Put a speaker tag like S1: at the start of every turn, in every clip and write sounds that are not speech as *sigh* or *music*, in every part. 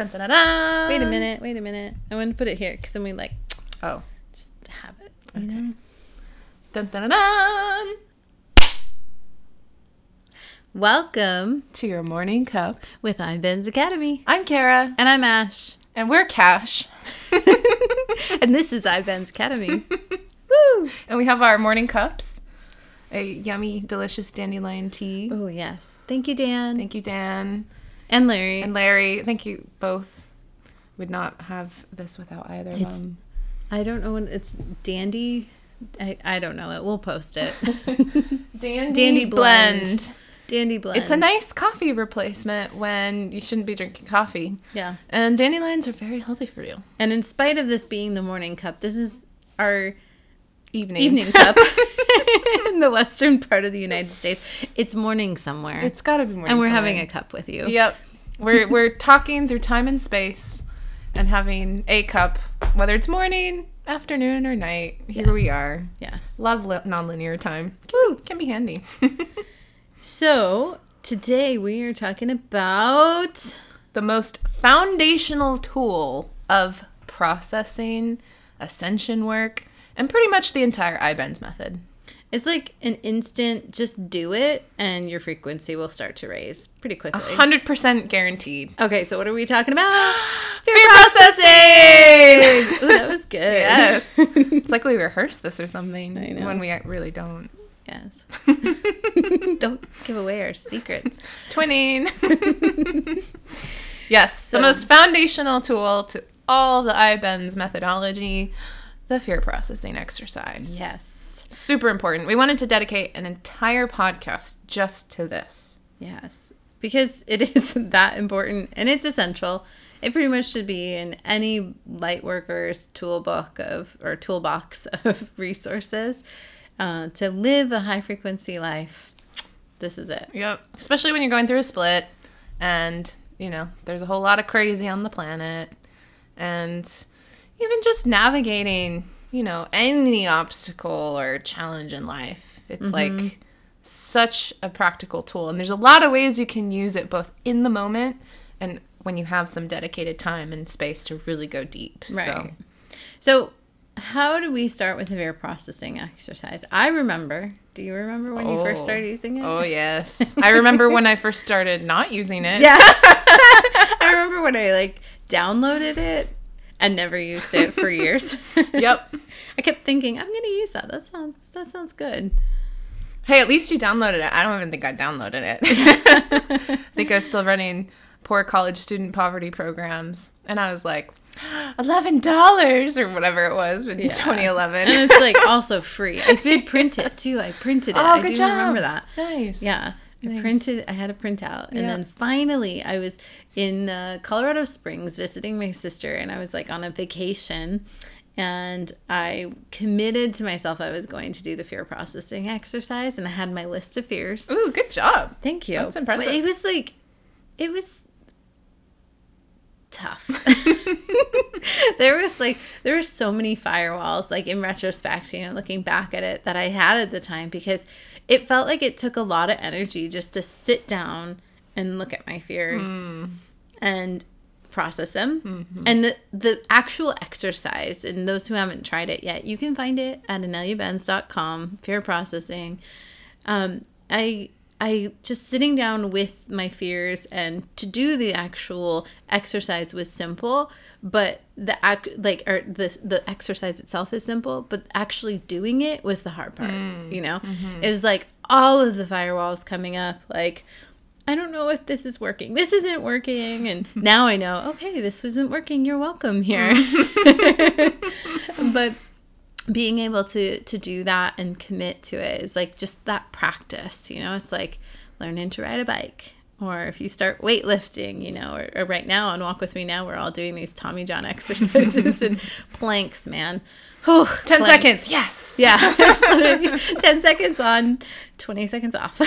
S1: Dun, dun, dun.
S2: Wait a minute. Wait a minute. I want to put it here because then we like
S1: Oh.
S2: just have it. You know?
S1: Dun, dun, dun, dun.
S2: Welcome
S1: To your morning cup.
S2: with iBenz Academy,
S1: I'm Kara,
S2: and I'm Ash,
S1: and we're Kash. *laughs* *laughs*
S2: and this is iBenz Academy. *laughs* Woo!
S1: And we have our morning cups. A yummy, delicious dandelion tea.
S2: Oh yes. Thank you, Dan.
S1: Thank you, Dan.
S2: And Larry.
S1: And Larry, thank you both. Would not have this without either of them.
S2: I don't know when it's Dandy. I, I don't know it. We'll post it. *laughs*
S1: Dandy,
S2: Dandy blend. Dandy blend.
S1: It's a nice coffee replacement when you shouldn't be drinking coffee.
S2: yeah.
S1: And dandelions are very healthy for you.
S2: And in spite of this being the morning cup, this is our
S1: Evening.
S2: evening cup *laughs* in the western part of the United States. It's morning somewhere.
S1: It's got to be morning.
S2: and we're
S1: somewhere.
S2: having a cup with you.
S1: Yep. We're we're talking through time and space and having a cup, whether it's morning, afternoon, or night. Here we
S2: Yes.
S1: are.
S2: Yes.
S1: Love li- nonlinear time.
S2: Woo.
S1: Can be handy. *laughs*
S2: So today we are talking about
S1: the most foundational tool of processing, ascension work, and pretty much the entire iBenz method.
S2: It's like an instant just do it and your frequency will start to raise pretty quickly.
S1: 100% guaranteed.
S2: Okay, so what are we talking about? *gasps*
S1: Fear processing!
S2: Ooh, that was good.
S1: yes. *laughs* It's like we rehearsed this or something
S2: I know.
S1: when we really don't.
S2: Yes. *laughs* Don't give away our secrets.
S1: Twinning. *laughs* yes,
S2: So-
S1: the most foundational tool to all the iBenz methodology, the fear processing exercise.
S2: Yes.
S1: Super important. We wanted to dedicate an entire podcast just to this.
S2: Yes. Because it *laughs* is that important and it's essential. It pretty much should be in any light worker's toolbook of or toolbox *laughs* of resources uh, to live a high frequency life. This is it.
S1: Yep. Especially when you're going through a split and, you know, there's a whole lot of crazy on the planet. And even just navigating, you know, any obstacle or challenge in life. It's mm-hmm. like such a practical tool. And there's a lot of ways you can use it both in the moment and when you have some dedicated time and space to really go deep. So,
S2: Right. So, how do we start with the fear processing exercise? I remember. Do you remember when you first
S1: Oh.
S2: started using it?
S1: oh, yes. *laughs* I remember when I first started not using it.
S2: Yeah. *laughs* I remember when I like downloaded it and never used it for years. *laughs*
S1: Yep.
S2: I kept thinking, I'm gonna use that. That sounds that sounds good.
S1: Hey, at least you downloaded it. I don't even think I downloaded it. *laughs* I think I was still running poor college student poverty programs. And I was like, $11 or whatever it was in 2011.
S2: And it's like also free. I did print it *laughs* too. I printed it.
S1: Oh,
S2: I
S1: good
S2: do
S1: job.
S2: remember that.
S1: nice.
S2: Yeah. I printed I had a printout. And
S1: Yeah.
S2: then finally I was in uh, Colorado Springs visiting my sister and I was like on a vacation and I committed to myself I was going to do the fear processing exercise and I had my list of fears.
S1: Ooh, good job.
S2: Thank you.
S1: That's impressive.
S2: But it was like, it was tough. *laughs* *laughs* there was like, there were so many firewalls, like in retrospect, you know, looking back at it that I had at the time because it felt like it took a lot of energy just to sit down and look at my fears and process them. And the, the actual exercise, and those who haven't tried it yet, you can find it at ineliabenz.com, fear processing. Um, I I just sitting down with my fears and to do the actual exercise was simple, but the ac- like or the the exercise itself is simple, but actually doing it was the hard part. Mm. You know, mm-hmm. it was like all of the firewalls coming up, like. I don't know if this is working. This isn't working. And *laughs* now I know, okay, this wasn't working. You're welcome here. Mm. *laughs* but being able to to do that and commit to it is like just that practice, you know? It's like learning to ride a bike. Or if you start weightlifting, you know, or, or right now on Walk With Me Now, we're all doing these Tommy John *laughs* exercises and planks, man. Whew,
S1: 10
S2: planks.
S1: seconds. Yes.
S2: Yeah. *laughs* *laughs* 10 seconds on, 20 seconds off.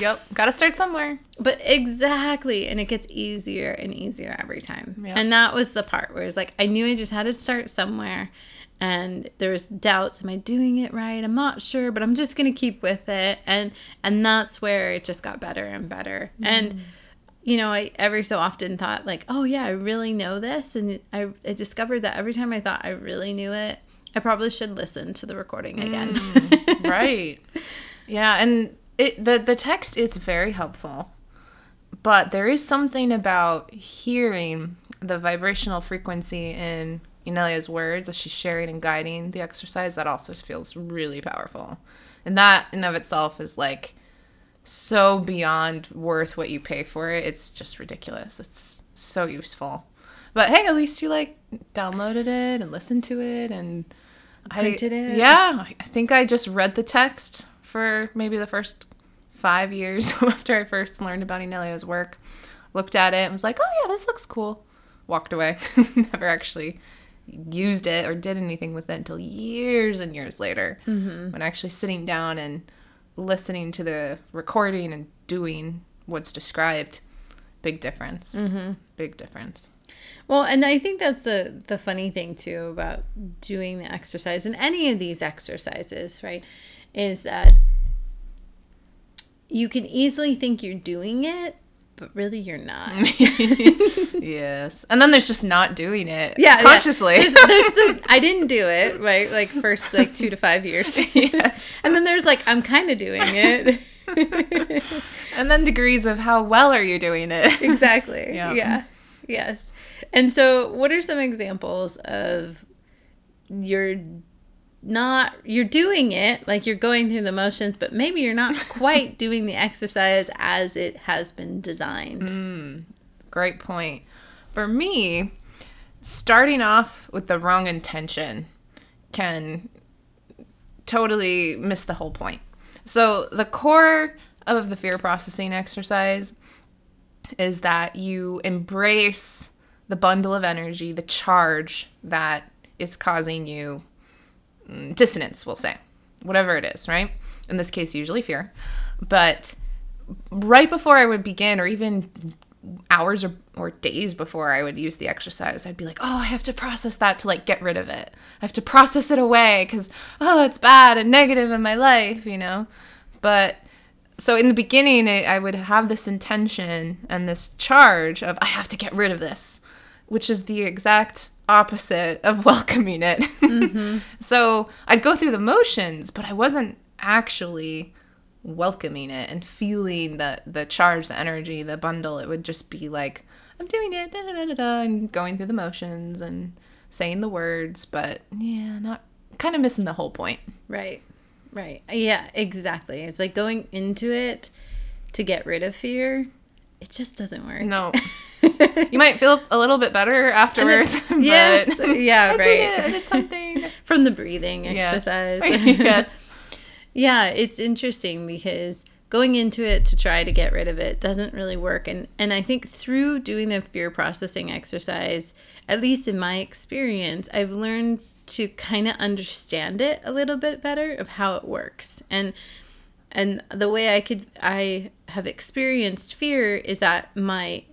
S1: Yep. Got to start somewhere.
S2: But exactly. And it gets easier and easier every time.
S1: Yeah.
S2: And that was the part where it's like, I knew I just had to start somewhere. And there was doubts. Am I doing it right? I'm not sure, but I'm just going to keep with it. And, and that's where it just got better and better. And you know, I every so often thought like, oh yeah, I really know this, and I, I discovered that every time I thought I really knew it, I probably should listen to the recording again.
S1: Mm, *laughs* right. Yeah, and it the the text is very helpful. But there is something about hearing the vibrational frequency in Inelia's words as she's sharing and guiding the exercise that also feels really powerful. And that in of itself is like so beyond worth what you pay for it. It's just ridiculous. It's so useful. But hey, at least you like downloaded it and listened to it and
S2: Printed
S1: I,
S2: it.
S1: Yeah, I think I just read the text for maybe the first five years *laughs* after I first learned about Inelia's work. Looked at it and was like, oh yeah, this looks cool. Walked away. *laughs* Never actually used it or did anything with it until years and years later
S2: Mm-hmm.
S1: when actually sitting down and listening to the recording and doing what's described big difference
S2: Mm-hmm.
S1: big difference
S2: Well, and I think that's the the funny thing too about doing the exercise and any of these exercises, right? Is that you can easily think you're doing it, but really you're not. *laughs*
S1: yes and then there's just not doing it
S2: Yeah, yeah.
S1: consciously
S2: There's, there's the *laughs* I didn't do it, right? Like first like 2 to 5 years. *laughs*
S1: yes
S2: And then there's like I'm kind of doing it.
S1: and then degrees of how well are you doing it
S2: exactly.
S1: Yeah.
S2: Yeah. Yes. And so, what are some examples of you're not you're doing it like you're going through the motions, but maybe you're not *laughs* quite doing the exercise as it has been designed.
S1: Great point. For me, starting off with the wrong intention can totally miss the whole point. So, the core of the fear processing exercise is that you embrace the bundle of energy, the charge that is causing you mm, Mm, dissonance, we'll say, whatever it is, right? In this case, usually fear. But right before I would begin, or even hours or, or days before I would use the exercise, I'd be like, oh, I have to process that to like get rid of it. I have to process it away because, oh, it's bad and negative in my life, you know? But so in the beginning, I, I would have this intention and this charge of, I have to get rid of this, which is the exact opposite of *laughs* welcoming it. Mm-hmm. *laughs* so I'd go through the motions, but I wasn't actually welcoming it and feeling the the charge, the energy, the bundle. It would just be like I'm doing it, da, da, da, da, da, and going through the motions and saying the words, but yeah, not kind of missing the whole point.
S2: Right. Right. Yeah, exactly. It's like going into it to get rid of fear. It just doesn't work.
S1: No, *laughs* you might feel a little bit better afterwards. *laughs* but
S2: yes. Yeah,
S1: I
S2: right.
S1: did it. I did something. *laughs*
S2: From the breathing
S1: Yes.
S2: exercise.
S1: yes.
S2: Yeah, it's interesting because going into it to try to get rid of it doesn't really work and and I think through doing the fear processing exercise, at least in my experience, I've learned to kind of understand it a little bit better of how it works. And and the way I could I have experienced fear is that my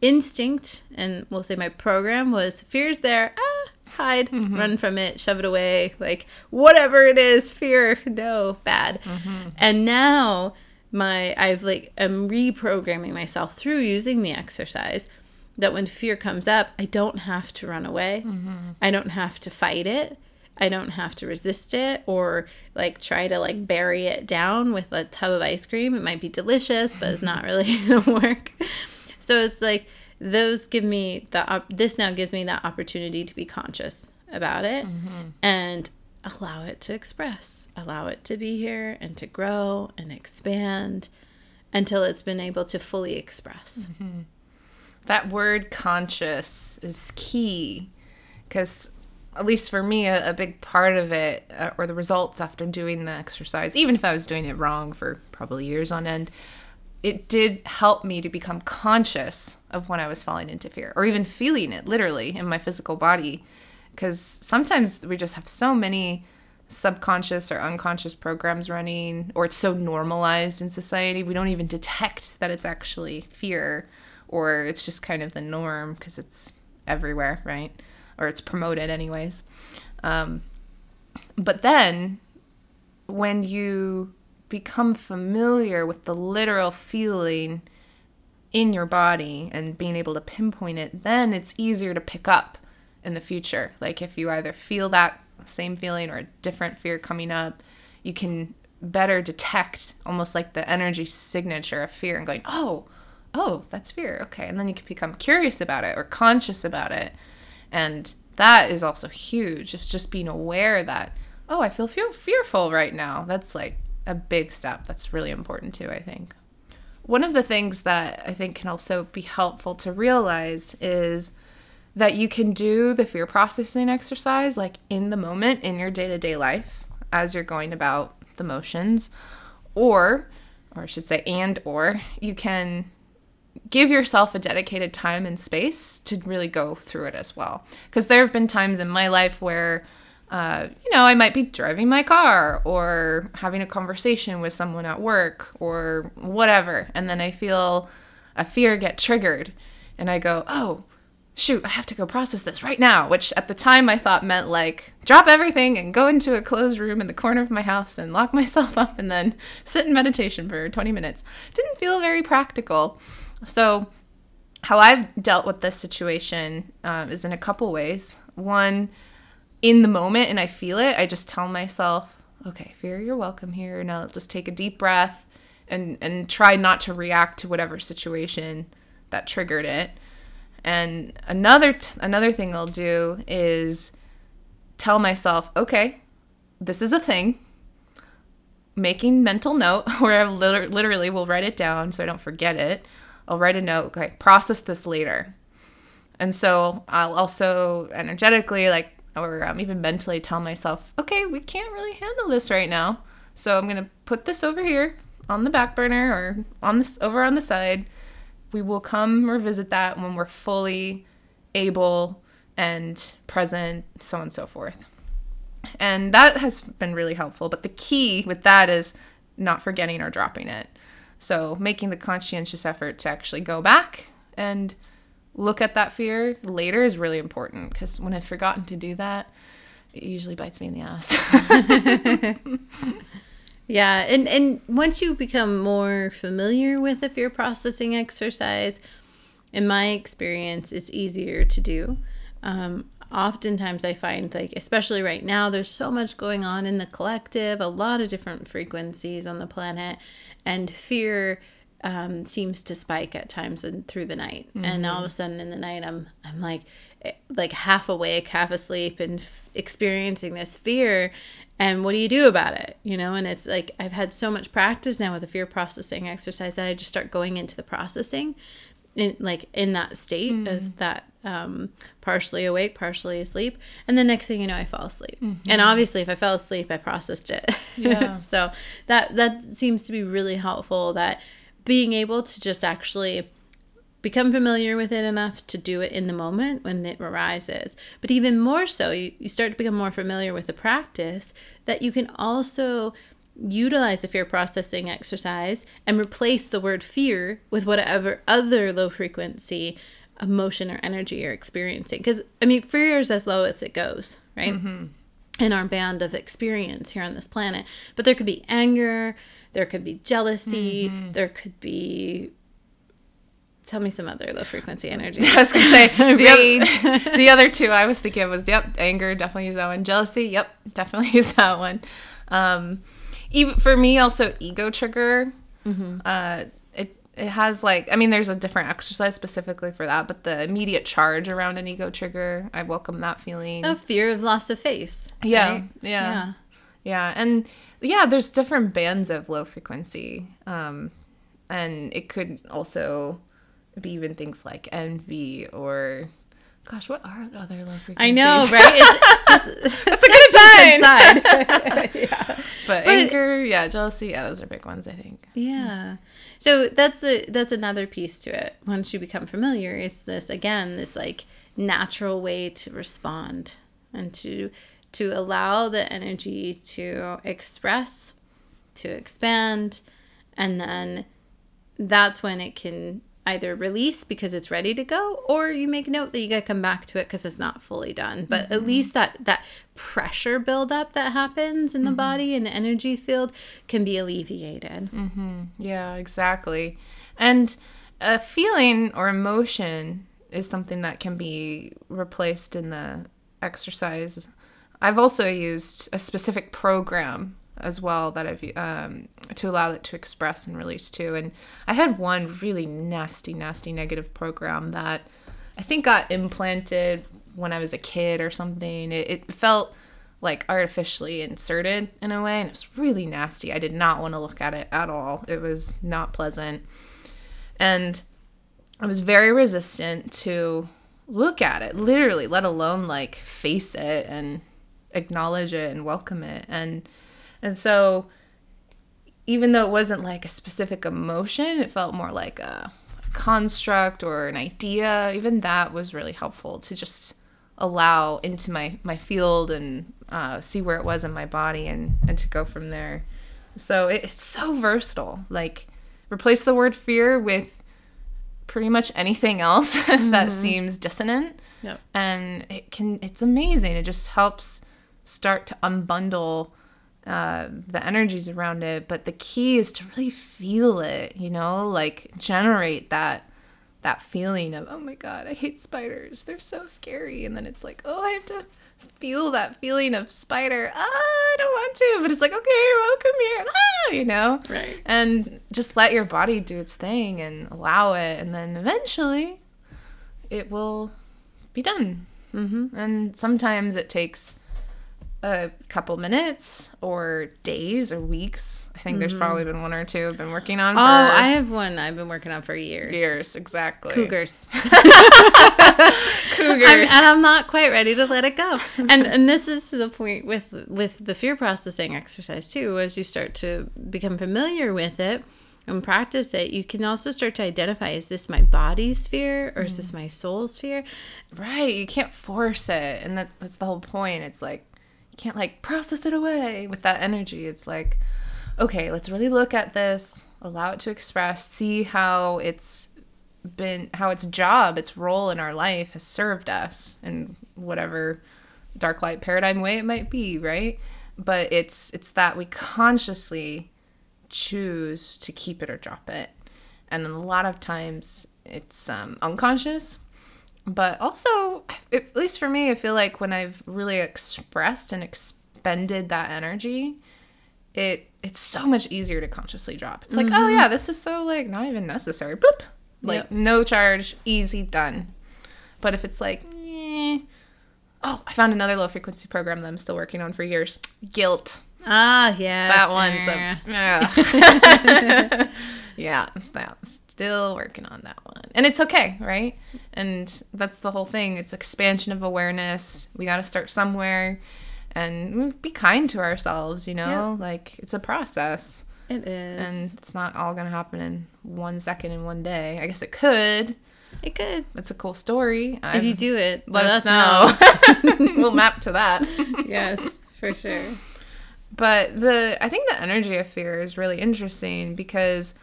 S2: instinct and we'll say my program was fear's there ah hide mm-hmm. run from it shove it away like whatever it is fear no bad. Mm-hmm. And now my i've like i'm reprogramming myself through using the exercise that when fear comes up i don't have to run away. Mm-hmm. I don't have to fight it I don't have to resist it or like try to like bury it down with a tub of ice cream. It might be delicious, but it's not really *laughs* gonna work. So it's like those give me the op- this now gives me that opportunity to be conscious about it mm-hmm. and allow it to express, allow it to be here and to grow and expand until it's been able to fully express. Mm-hmm.
S1: That word conscious is key because, at least for me, a, a big part of it, uh, or the results after doing the exercise, even if I was doing it wrong for probably years on end, it did help me to become conscious of when I was falling into fear or even feeling it literally in my physical body. Because sometimes we just have so many subconscious or unconscious programs running, or it's so normalized in society, we don't even detect that it's actually fear or it's just kind of the norm because it's everywhere, right? Or it's promoted, anyways. Um, but then when you become familiar with the literal feeling in your body and being able to pinpoint it, then it's easier to pick up in the future. Like if you either feel that same feeling or a different fear coming up, you can better detect almost like the energy signature of fear and going, oh, oh, that's fear. Okay. And then you can become curious about it or conscious about it. And that is also huge. It's just being aware that, oh, I feel, feel fearful right now. That's like a big step. That's really important too, I think. One of the things that I think can also be helpful to realize is that you can do the fear processing exercise like in the moment in your day to day life as you're going about the motions, or, or I should say, and or you can give yourself a dedicated time and space to really go through it as well. Because there have been times in my life where, uh, you know, I might be driving my car or having a conversation with someone at work or whatever, and then I feel a fear get triggered, and I go, oh, shoot, I have to go process this right now, which at the time I thought meant like drop everything and go into a closed room in the corner of my house and lock *laughs* myself up and then sit in meditation for 20 minutes. Didn't feel very practical. So, how I've dealt with this situation um, is in a couple ways. One, in the moment and I feel it, I just tell myself, okay, fear, you're welcome here. Now just take a deep breath and, and try not to react to whatever situation that triggered it. And another t- another thing I'll do is tell myself, okay, this is a thing. Making mental note *laughs* where I literally will write it down so I don't forget it. I'll write a note, okay, process this later. And so I'll also energetically, like, or um, even mentally tell myself, okay, we can't really handle this right now. So I'm going to put this over here on the back burner or on this over on the side we will come revisit that when we're fully able and present, so on and so forth. And that has been really helpful. But the key with that is not forgetting or dropping it. So making the conscientious effort to actually go back and look at that fear later is really important because when I've forgotten to do that, it usually bites me in the ass. *laughs*
S2: Yeah, and and once you become more familiar with the fear processing exercise, in my experience, it's easier to do. Um, oftentimes, I find like, especially right now, there's so much going on in the collective, a lot of different frequencies on the planet, and fear um, seems to spike at times and through the night. Mm-hmm. And all of a sudden, in the night, I'm I'm like eh, like half awake, half asleep, and f- experiencing this fear and what do you do about it you know and it's like i've had so much practice now with the fear processing exercise that i just start going into the processing in like in that state mm. of that um, partially awake partially asleep and the next thing you know i fall asleep mm-hmm. and obviously if i fell asleep i processed it yeah *laughs* so that that seems to be really helpful that being able to just actually become familiar with it enough to do it in the moment when it arises. But even more so, you, you start to become more familiar with the practice that you can also utilize the fear processing exercise and replace the word fear with whatever other low frequency emotion or energy you're experiencing. Because, I mean, fear is as low as it goes, right? Mm-hmm. In our band of experience here on this planet. But there could be anger, there could be jealousy, mm-hmm. there could be Tell me some other low frequency energy. *laughs*
S1: I was gonna say *laughs* the rage. Other, *laughs* the other two I was thinking of was yep, anger definitely use that one. Jealousy, yep, definitely use that one. Um, even for me, also ego trigger. Mm-hmm. Uh, it it has like I mean, there's a different exercise specifically for that, but the immediate charge around an ego trigger, I welcome that feeling.
S2: A fear of loss of face.
S1: Yeah, right? yeah, yeah, yeah, and yeah, there's different bands of low frequency. Um, and it could also be even things like envy or gosh, what are other low frequencies?
S2: I know, *laughs* right? It's, it's,
S1: That's a good sign. *laughs* yeah. But, but, anger, yeah, jealousy, yeah, those are big ones, I think.
S2: Yeah. So that's a that's another piece to it. Once you become familiar, it's this again, this like natural way to respond and to to allow the energy to express, to expand, and then that's when it can either release because it's ready to go or you make note that you got to come back to it because it's not fully done but mm-hmm. at least that that pressure buildup that happens in the mm-hmm. body and the energy field can be alleviated
S1: mm-hmm. yeah exactly and a feeling or emotion is something that can be replaced in the exercise. I've also used a specific program as well that I've um, to allow it to express and release too. And I had one really nasty, nasty negative program that I think got implanted when I was a kid or something. It, it felt like artificially inserted in a way, and it was really nasty. I did not want to look at it at all. It was not pleasant. And I was very resistant to look at it, literally, let alone like face it and acknowledge it and welcome it. And and so even though it wasn't like a specific emotion, it felt more like a construct or an idea. Even that was really helpful to just allow into my my field and uh, see where it was in my body and and to go from there. So it, it's so versatile. Like replace the word fear with pretty much anything else *laughs* that seems dissonant.
S2: Yep.
S1: And it can it's amazing. It just helps start to unbundle uh, the energies around it. But the key is to really feel it, you know, like generate that that feeling of oh my god, I hate spiders. They're so scary. And then it's like, oh, I have to feel that feeling of spider. Ah, I don't want to, but it's like, okay, welcome here. Ah, you know?
S2: Right.
S1: And just let your body do its thing and allow it. And then eventually it will be done. Mm-hmm. And sometimes it takes a couple minutes or days or weeks. I think there's mm-hmm. probably been one or two I've been working on oh, for
S2: Oh, I have one I've been working on for years.
S1: years. Exactly.
S2: Cougars.
S1: Cougars. *laughs*
S2: I'm, and I'm not quite ready to let it go. And and this is to the point with with the fear processing exercise too. As you start to become familiar with it and practice it, you can also start to identify: is this my body's fear or is this mm. my soul's fear?
S1: Right. You can't force it. And that, that's the whole point. It's like, you can't like process it away with that energy. It's like, okay, let's really look at this, allow it to express, see how it's been, how its job, its role in our life has served us in whatever dark light paradigm way it might be, right? But it's it's that we consciously choose to keep it or drop it. And a lot of times it's um, unconscious but also at least for me i feel like when i've really expressed and expended that energy it it's so much easier to consciously drop it's like oh yeah this is so like not even necessary boop like
S2: Yep.
S1: no charge easy done but if it's like eh, oh i found another low frequency program that i'm still working on for years guilt
S2: Ah, yeah.
S1: that one's a, yeah. *laughs* yeah, *laughs* it's that. Still working on that one. And it's okay, right? And that's the whole thing. It's expansion of awareness. We got to start somewhere and be kind to ourselves, you know? Like it's a process.
S2: It is.
S1: And it's not all going to happen in one second in one day. I guess it could.
S2: it could.
S1: It's a cool story.
S2: If
S1: I've-
S2: you do it,
S1: let, us know. *laughs* we'll map to that. *laughs*
S2: yes, for sure.
S1: But the I think the energy of fear is really interesting because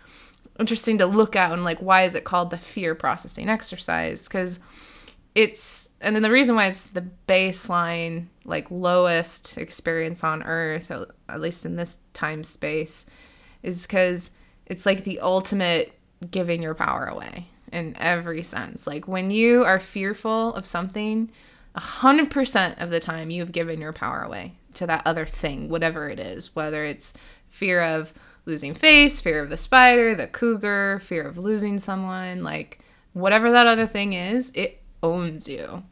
S1: interesting to look at and like why is it called the fear processing exercise? Because it's and then the reason why it's the baseline like lowest experience on earth at- least in this time space is because it's like the ultimate giving your power away in every sense like when you are fearful of something 100% of the time you've given your power away to that other thing whatever it is whether it's fear of losing face fear of the spider the cougar fear of losing someone like whatever that other thing is it owns you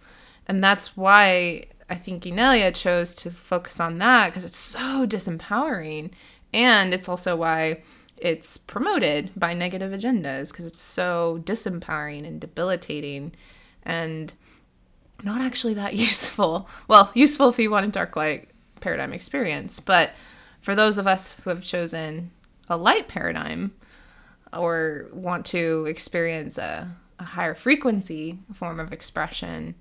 S1: and that's why I think Inelia chose to focus on that because it's so disempowering. And it's also why it's promoted by negative agendas because it's so disempowering and debilitating and not actually that *laughs* useful. Well, useful if you want a dark light paradigm experience. But for those of us who have chosen a light paradigm or want to experience a, a higher frequency form of expression,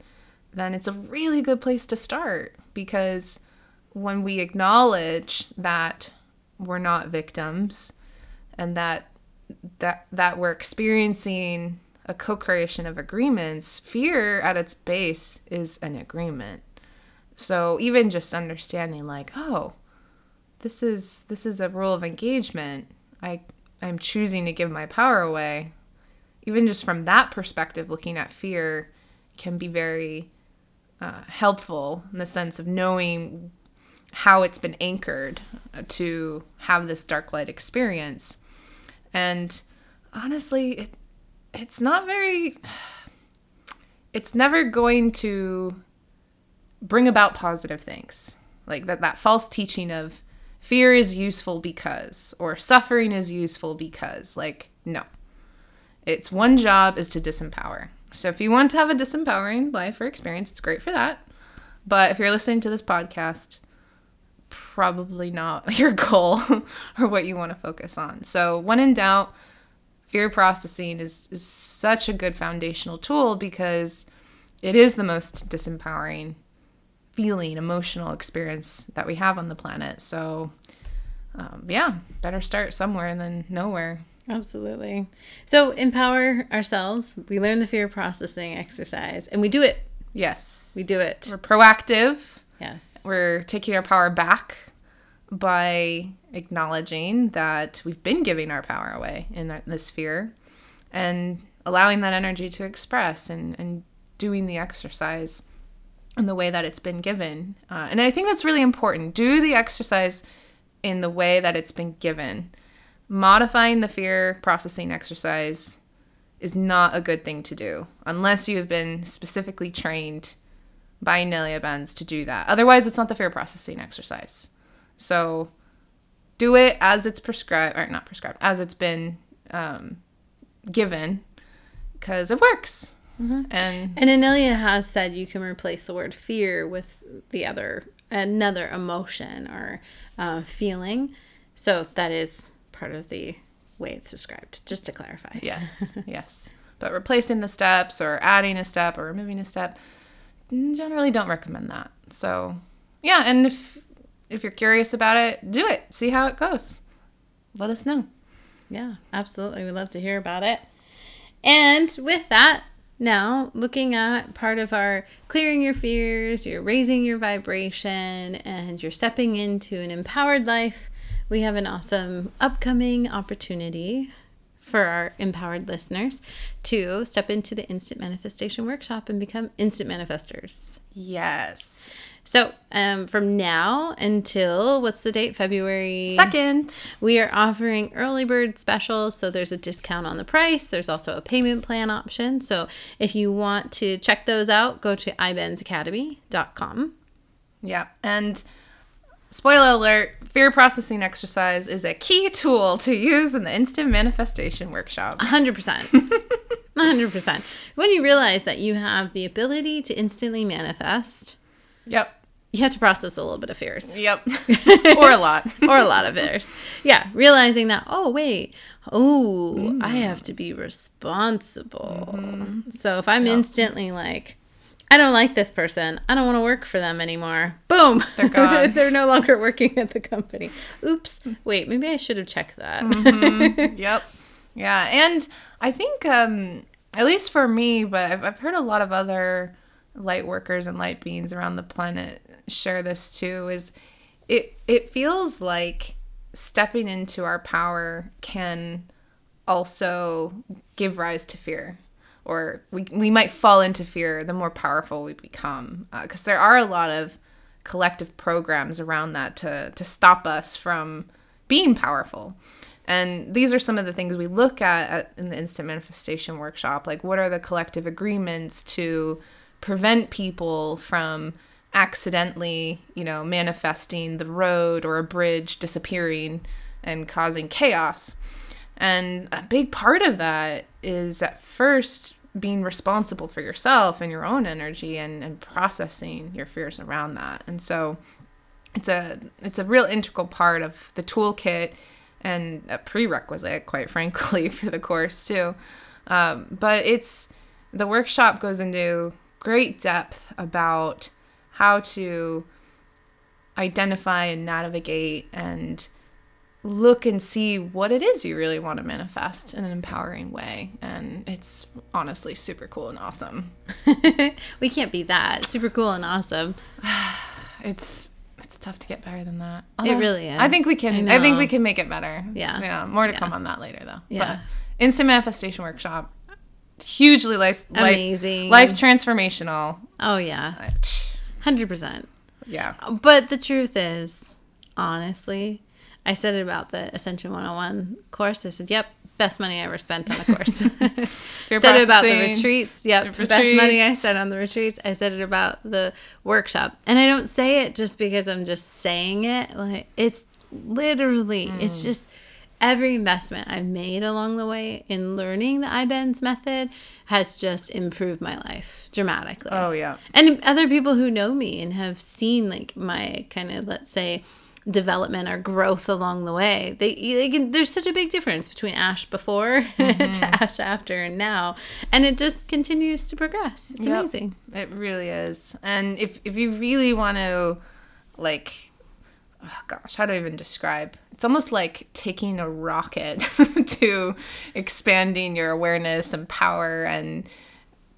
S1: then it's a really good place to start. Because when we acknowledge that we're not victims and that that that we're experiencing a co-creation of agreements fear at its base is an agreement. So even just understanding like oh this is this is a rule of engagement i i'm choosing to give my power away even just from that perspective, looking at fear can be very uh, helpful in the sense of knowing how it's been anchored to have this dark light experience. And honestly, it, it's not very, *sighs* it's never going to bring about positive things. Like that, that false teaching of fear is useful because, or suffering is useful because. Like, no. Its one job is to disempower. So if you want to have a disempowering life or experience, it's great for that. But if you're listening to this podcast, probably not *laughs* your goal *laughs* or what you want to focus on. So when in doubt, fear processing is, is such a good foundational tool because it is the most disempowering feeling, emotional experience that we have on the planet. So, um, yeah, better start somewhere than nowhere.
S2: Absolutely. So, empower ourselves. We learn the fear processing exercise and we do it.
S1: Yes.
S2: We do it.
S1: We're proactive.
S2: Yes.
S1: We're taking our power back by acknowledging that we've been giving our power away in this fear and allowing that energy to express and, and doing the exercise in the way that it's been given. Uh, and I think that's really important. Do the exercise in the way that it's been given. Modifying the fear processing exercise is not a good thing to do unless you have been specifically trained by Inelia Benz to do that. Otherwise, it's not the fear processing exercise. So do it as it's prescribed, or not prescribed, as it's been um, given, because it works. Mm-hmm. And
S2: and Inelia has said you can replace the word fear with the other another emotion or uh, feeling. So that is part of the way it's described. Just to clarify.
S1: Yes, *laughs* yes. But replacing the steps or adding a step or removing a step, generally don't recommend that. So yeah, and if if you're curious about it, do it. See how it goes. Let us know.
S2: Yeah, absolutely. We'd love to hear about it. And with that, now, looking at part of our clearing your fears, you're raising your vibration, and you're stepping into an empowered life, we have an awesome upcoming opportunity for our empowered listeners to step into the instant manifestation workshop and become instant manifestors.
S1: Yes.
S2: So, um, from now until what's the date? February
S1: 2nd.
S2: We are offering early bird specials. So, there's a discount on the price. There's also a payment plan option. So, if you want to check those out, go to ibenzacademy.com.
S1: Yeah. And spoiler alert fear processing exercise is a key tool to use in the instant manifestation workshop.
S2: 100%. 100%. *laughs* When you realize that you have the ability to instantly manifest,
S1: Yep.
S2: You have to process a little bit of fears.
S1: Yep. *laughs* or a lot. *laughs*
S2: or a lot of fears. Yeah. Realizing that, oh, wait, oh, mm. I have to be responsible. Mm-hmm. So if I'm yep. instantly like, I don't like this person. I don't want to work for them anymore. Boom.
S1: They're gone. *laughs*
S2: They're no longer working at the company. Oops. Wait, maybe I should have checked that.
S1: mm-hmm. Yep. Yeah. And I think, um, at least for me, but I've, I've heard a lot of other light workers and light beings around the planet share this too is it it feels like stepping into our power can also give rise to fear. Or we, we might fall into fear the more powerful we become because uh, there are a lot of collective programs around that to to stop us from being powerful. And these are some of the things we look at, at in the instant manifestation workshop like what are the collective agreements to prevent people from accidentally, you know, manifesting the road or a bridge disappearing and causing chaos. And a big part of that is at first being responsible for yourself and your own energy and, and processing your fears around that. And so it's a it's a real integral part of the toolkit and a prerequisite, quite frankly, *laughs* for the course too. Um, but it's the workshop goes into great depth about how to identify and navigate and look and see what it is you really want to manifest in an empowering way. And it's honestly super cool and awesome. *laughs*
S2: We can't be that. Super cool and awesome. *sighs*
S1: It's it's tough to get better than that.
S2: Although, it really is.
S1: I think we can I, I, think we can make it better.
S2: Yeah.
S1: Yeah more to
S2: yeah.
S1: come on that later though.
S2: Yeah.
S1: But instant manifestation workshop hugely life life,
S2: Amazing.
S1: life transformational.
S2: Oh yeah, hundred percent.
S1: Yeah.
S2: But the truth is, honestly, I said it about the Ascension 101 course. I said, "Yep, best money I ever spent on a course." *laughs* *laughs* Said it about the retreats. Yep,
S1: the
S2: best money I spent on the retreats. I said it about the workshop, and I don't say it just because I'm just saying it. Like it's literally, it's
S1: Mm.
S2: just every investment I've made along the way in learning the iBenz method has just improved my life dramatically
S1: Oh yeah.
S2: and other people who know me and have seen like my kind of let's say development or growth along the way they, they can, there's such a big difference between ash before *laughs* to mm-hmm. ash after and now and it just continues to progress it's
S1: Yep.
S2: amazing
S1: It really is. And if if you really want to like oh gosh, how do I even describe? It's almost like taking a rocket *laughs* to expanding your awareness and power and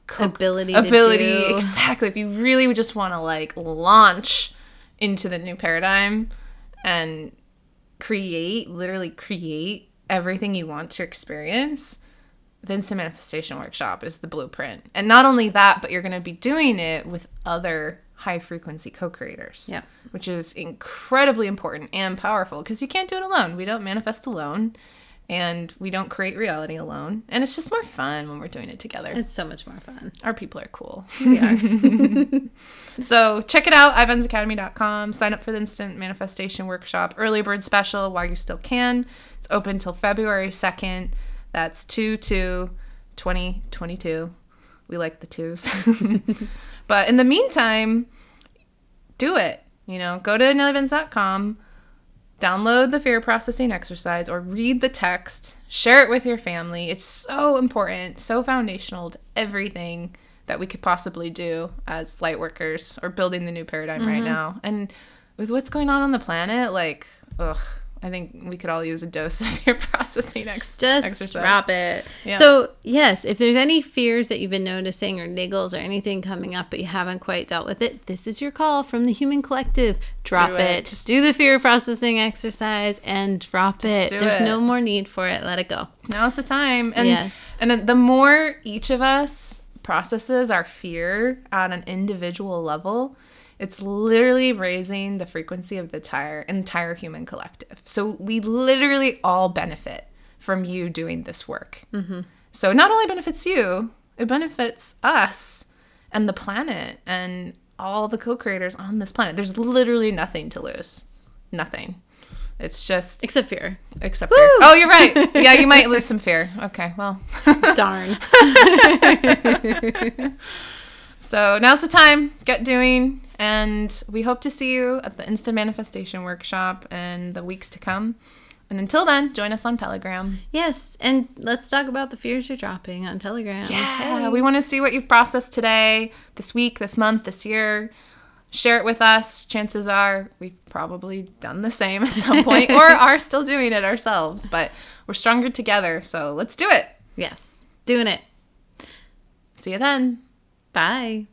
S1: co-
S2: ability
S1: ability exactly. If you really would just want to like launch into the new paradigm and create, literally create everything you want to experience, then instant manifestation workshop is the blueprint. And not only that, but you're going to be doing it with other high frequency co-creators.
S2: Yep.
S1: Which is incredibly important and powerful because you can't do it alone. We don't manifest alone and we don't create reality alone. And it's just more fun when we're doing it together.
S2: it's so much more fun
S1: Our people are cool.
S2: we are *laughs*
S1: So check it out, ibenzacademy.com. Sign up for the Instant Manifestation Workshop Early Bird Special while you still can. It's open till February 2nd. That's 2 2 2022. We like the twos. *laughs* but in the meantime, do it. You know, go to ineliabenz.com, download the fear processing exercise or read the text, share it with your family. It's so important, so foundational to everything that we could possibly do as light workers or building the new paradigm right mm-hmm. now. And with what's going on on the planet, like, ugh, I think we could all use a dose *laughs* of your processing ex-
S2: just
S1: exercise.
S2: drop it.
S1: Yeah.
S2: So yes, if there's any fears that you've been noticing or niggles or anything coming up but you haven't quite dealt with it, this is your call from the Human Collective. Drop
S1: Do
S2: it.
S1: it.
S2: Just do the fear processing exercise and drop it.
S1: do
S2: There's
S1: it.
S2: no more need for it. Let it go.
S1: Now's the time. And
S2: Yes.
S1: and the more each of us processes our fear at an individual level, it's literally raising the frequency of the entire entire human collective. So we literally all benefit from you doing this work. Mm-hmm. So it not only benefits you, it benefits us and the planet and all the co-creators on this planet. There's literally nothing to lose. Nothing. It's just
S2: Except fear.
S1: except fear. Oh, you're right. *laughs* Yeah, you might lose some fear. Okay, well. *laughs*
S2: Darn. *laughs*
S1: so now's the time. Get doing. And we hope to see you at the Instant Manifestation Workshop in the weeks to come. And until then, join us on Telegram.
S2: yes. And let's talk about the fears you're dropping on Telegram.
S1: Yeah,
S2: Hey.
S1: we want to see what you've processed today, this week, this month, this year. Share it with us. Chances are we've probably done the same at some point or *laughs* are still doing it ourselves, but we're stronger together. So let's do it.
S2: Yes. Doing it.
S1: See you then.
S2: Bye.